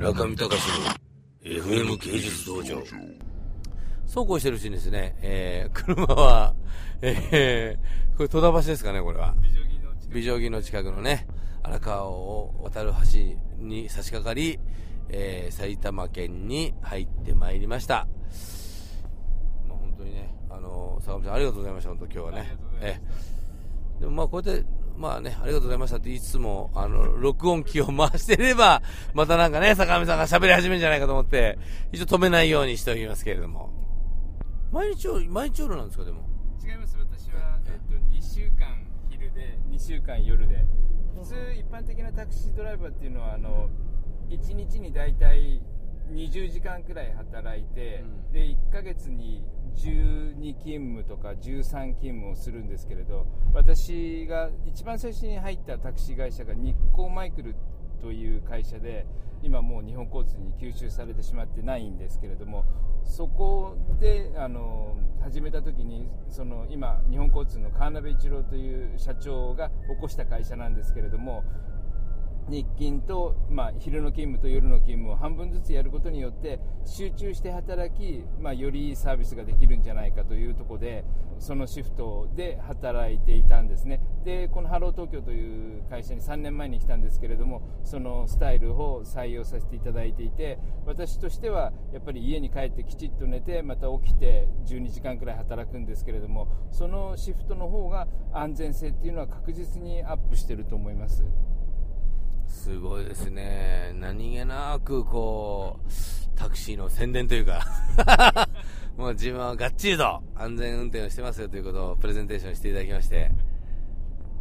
村上隆の FM 芸術道場。そうこうしてるうちにですね、えー、車は、えー、これ戸田橋ですかねこれは。美女木の近くのね。荒川を渡る橋に差し掛かり、えー、埼玉県に入ってまいりました。まあ本当にねあの坂上さんありがとうございました本当今日はね。えー、でもまあこうやってまあね、ありがとうございましたって言いつつも、あの、録音機を回してれば、またなんかね、坂上さんが喋り始めるんじゃないかと思って、一応止めないようにしておきますけれども。毎日、毎日夜なんですか、でも？違います、私は、え？っと、2週間昼で、2週間夜で。普通、一般的なタクシードライバーっていうのは、あの、1日に大体20時間くらい働いて、うん、で、1ヶ月に12勤務とか13勤務をするんですけれど私が一番最初に入ったタクシー会社が日光マイクルという会社で今もう日本交通に吸収されてしまってないんですけれどもそこであの始めた時にその今日本交通の川鍋一朗という社長が起こした会社なんですけれども日勤と、まあ、昼の勤務と夜の勤務を半分ずつやることによって集中して働き、まあ、よりいいサービスができるんじゃないかというところでそのシフトで働いていたんですねでこのハロー東京という会社に3年前に来たんですけれどもそのスタイルを採用させていただいていて私としてはやっぱり家に帰ってきちっと寝てまた起きて12時間くらい働くんですけれどもそのシフトの方が安全性っていうのは確実にアップしてると思います。すごいですね。何気なく、こう、タクシーの宣伝というか もう自分はがっちりと安全運転をしてますよということをプレゼンテーションしていただきまして。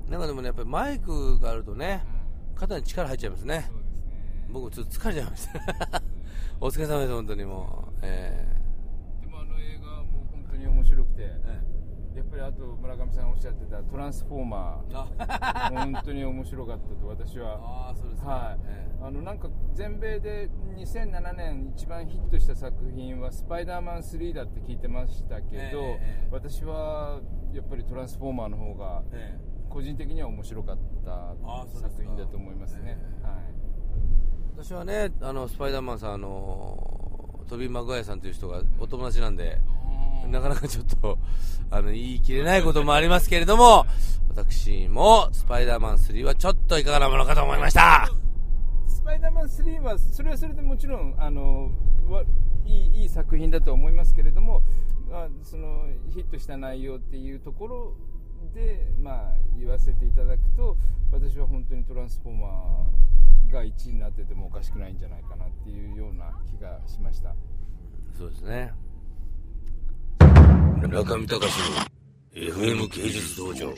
なんかでもね、やっぱりマイクがあるとね、肩に力入っちゃいますね。僕ちょっと疲れちゃいました お疲れ様です、本当にもう。えー、でもあの映画も本当に面白くて、えりあと村上さんおっしゃってたトランスフォーマー。本当に面白かったと私は。あそうですはい、えあのなんか全米で2007年一番ヒットした作品は「スパイダーマン3」だって聞いてましたけど、え私はやっぱりトランスフォーマーの方が個人的には面白かった作品だと思いますね、はい、私はねあのスパイダーマンさんあのトビー・マグワイさんという人がお友達なんで、なかなかちょっと、あの、言い切れないこともありますけれども、私も、スパイダーマン3はちょっといかがなものかと思いました。スパイダーマン3は、それはそれでもちろん、あの、いいいい作品だと思いますけれども、まあ、その、ヒットした内容っていうところで、まあ、言わせていただくと、私は本当にトランスフォーマーが1位になっててもおかしくないんじゃないかなっていうような気がしました。そうですね。中見隆の FM 芸術道場。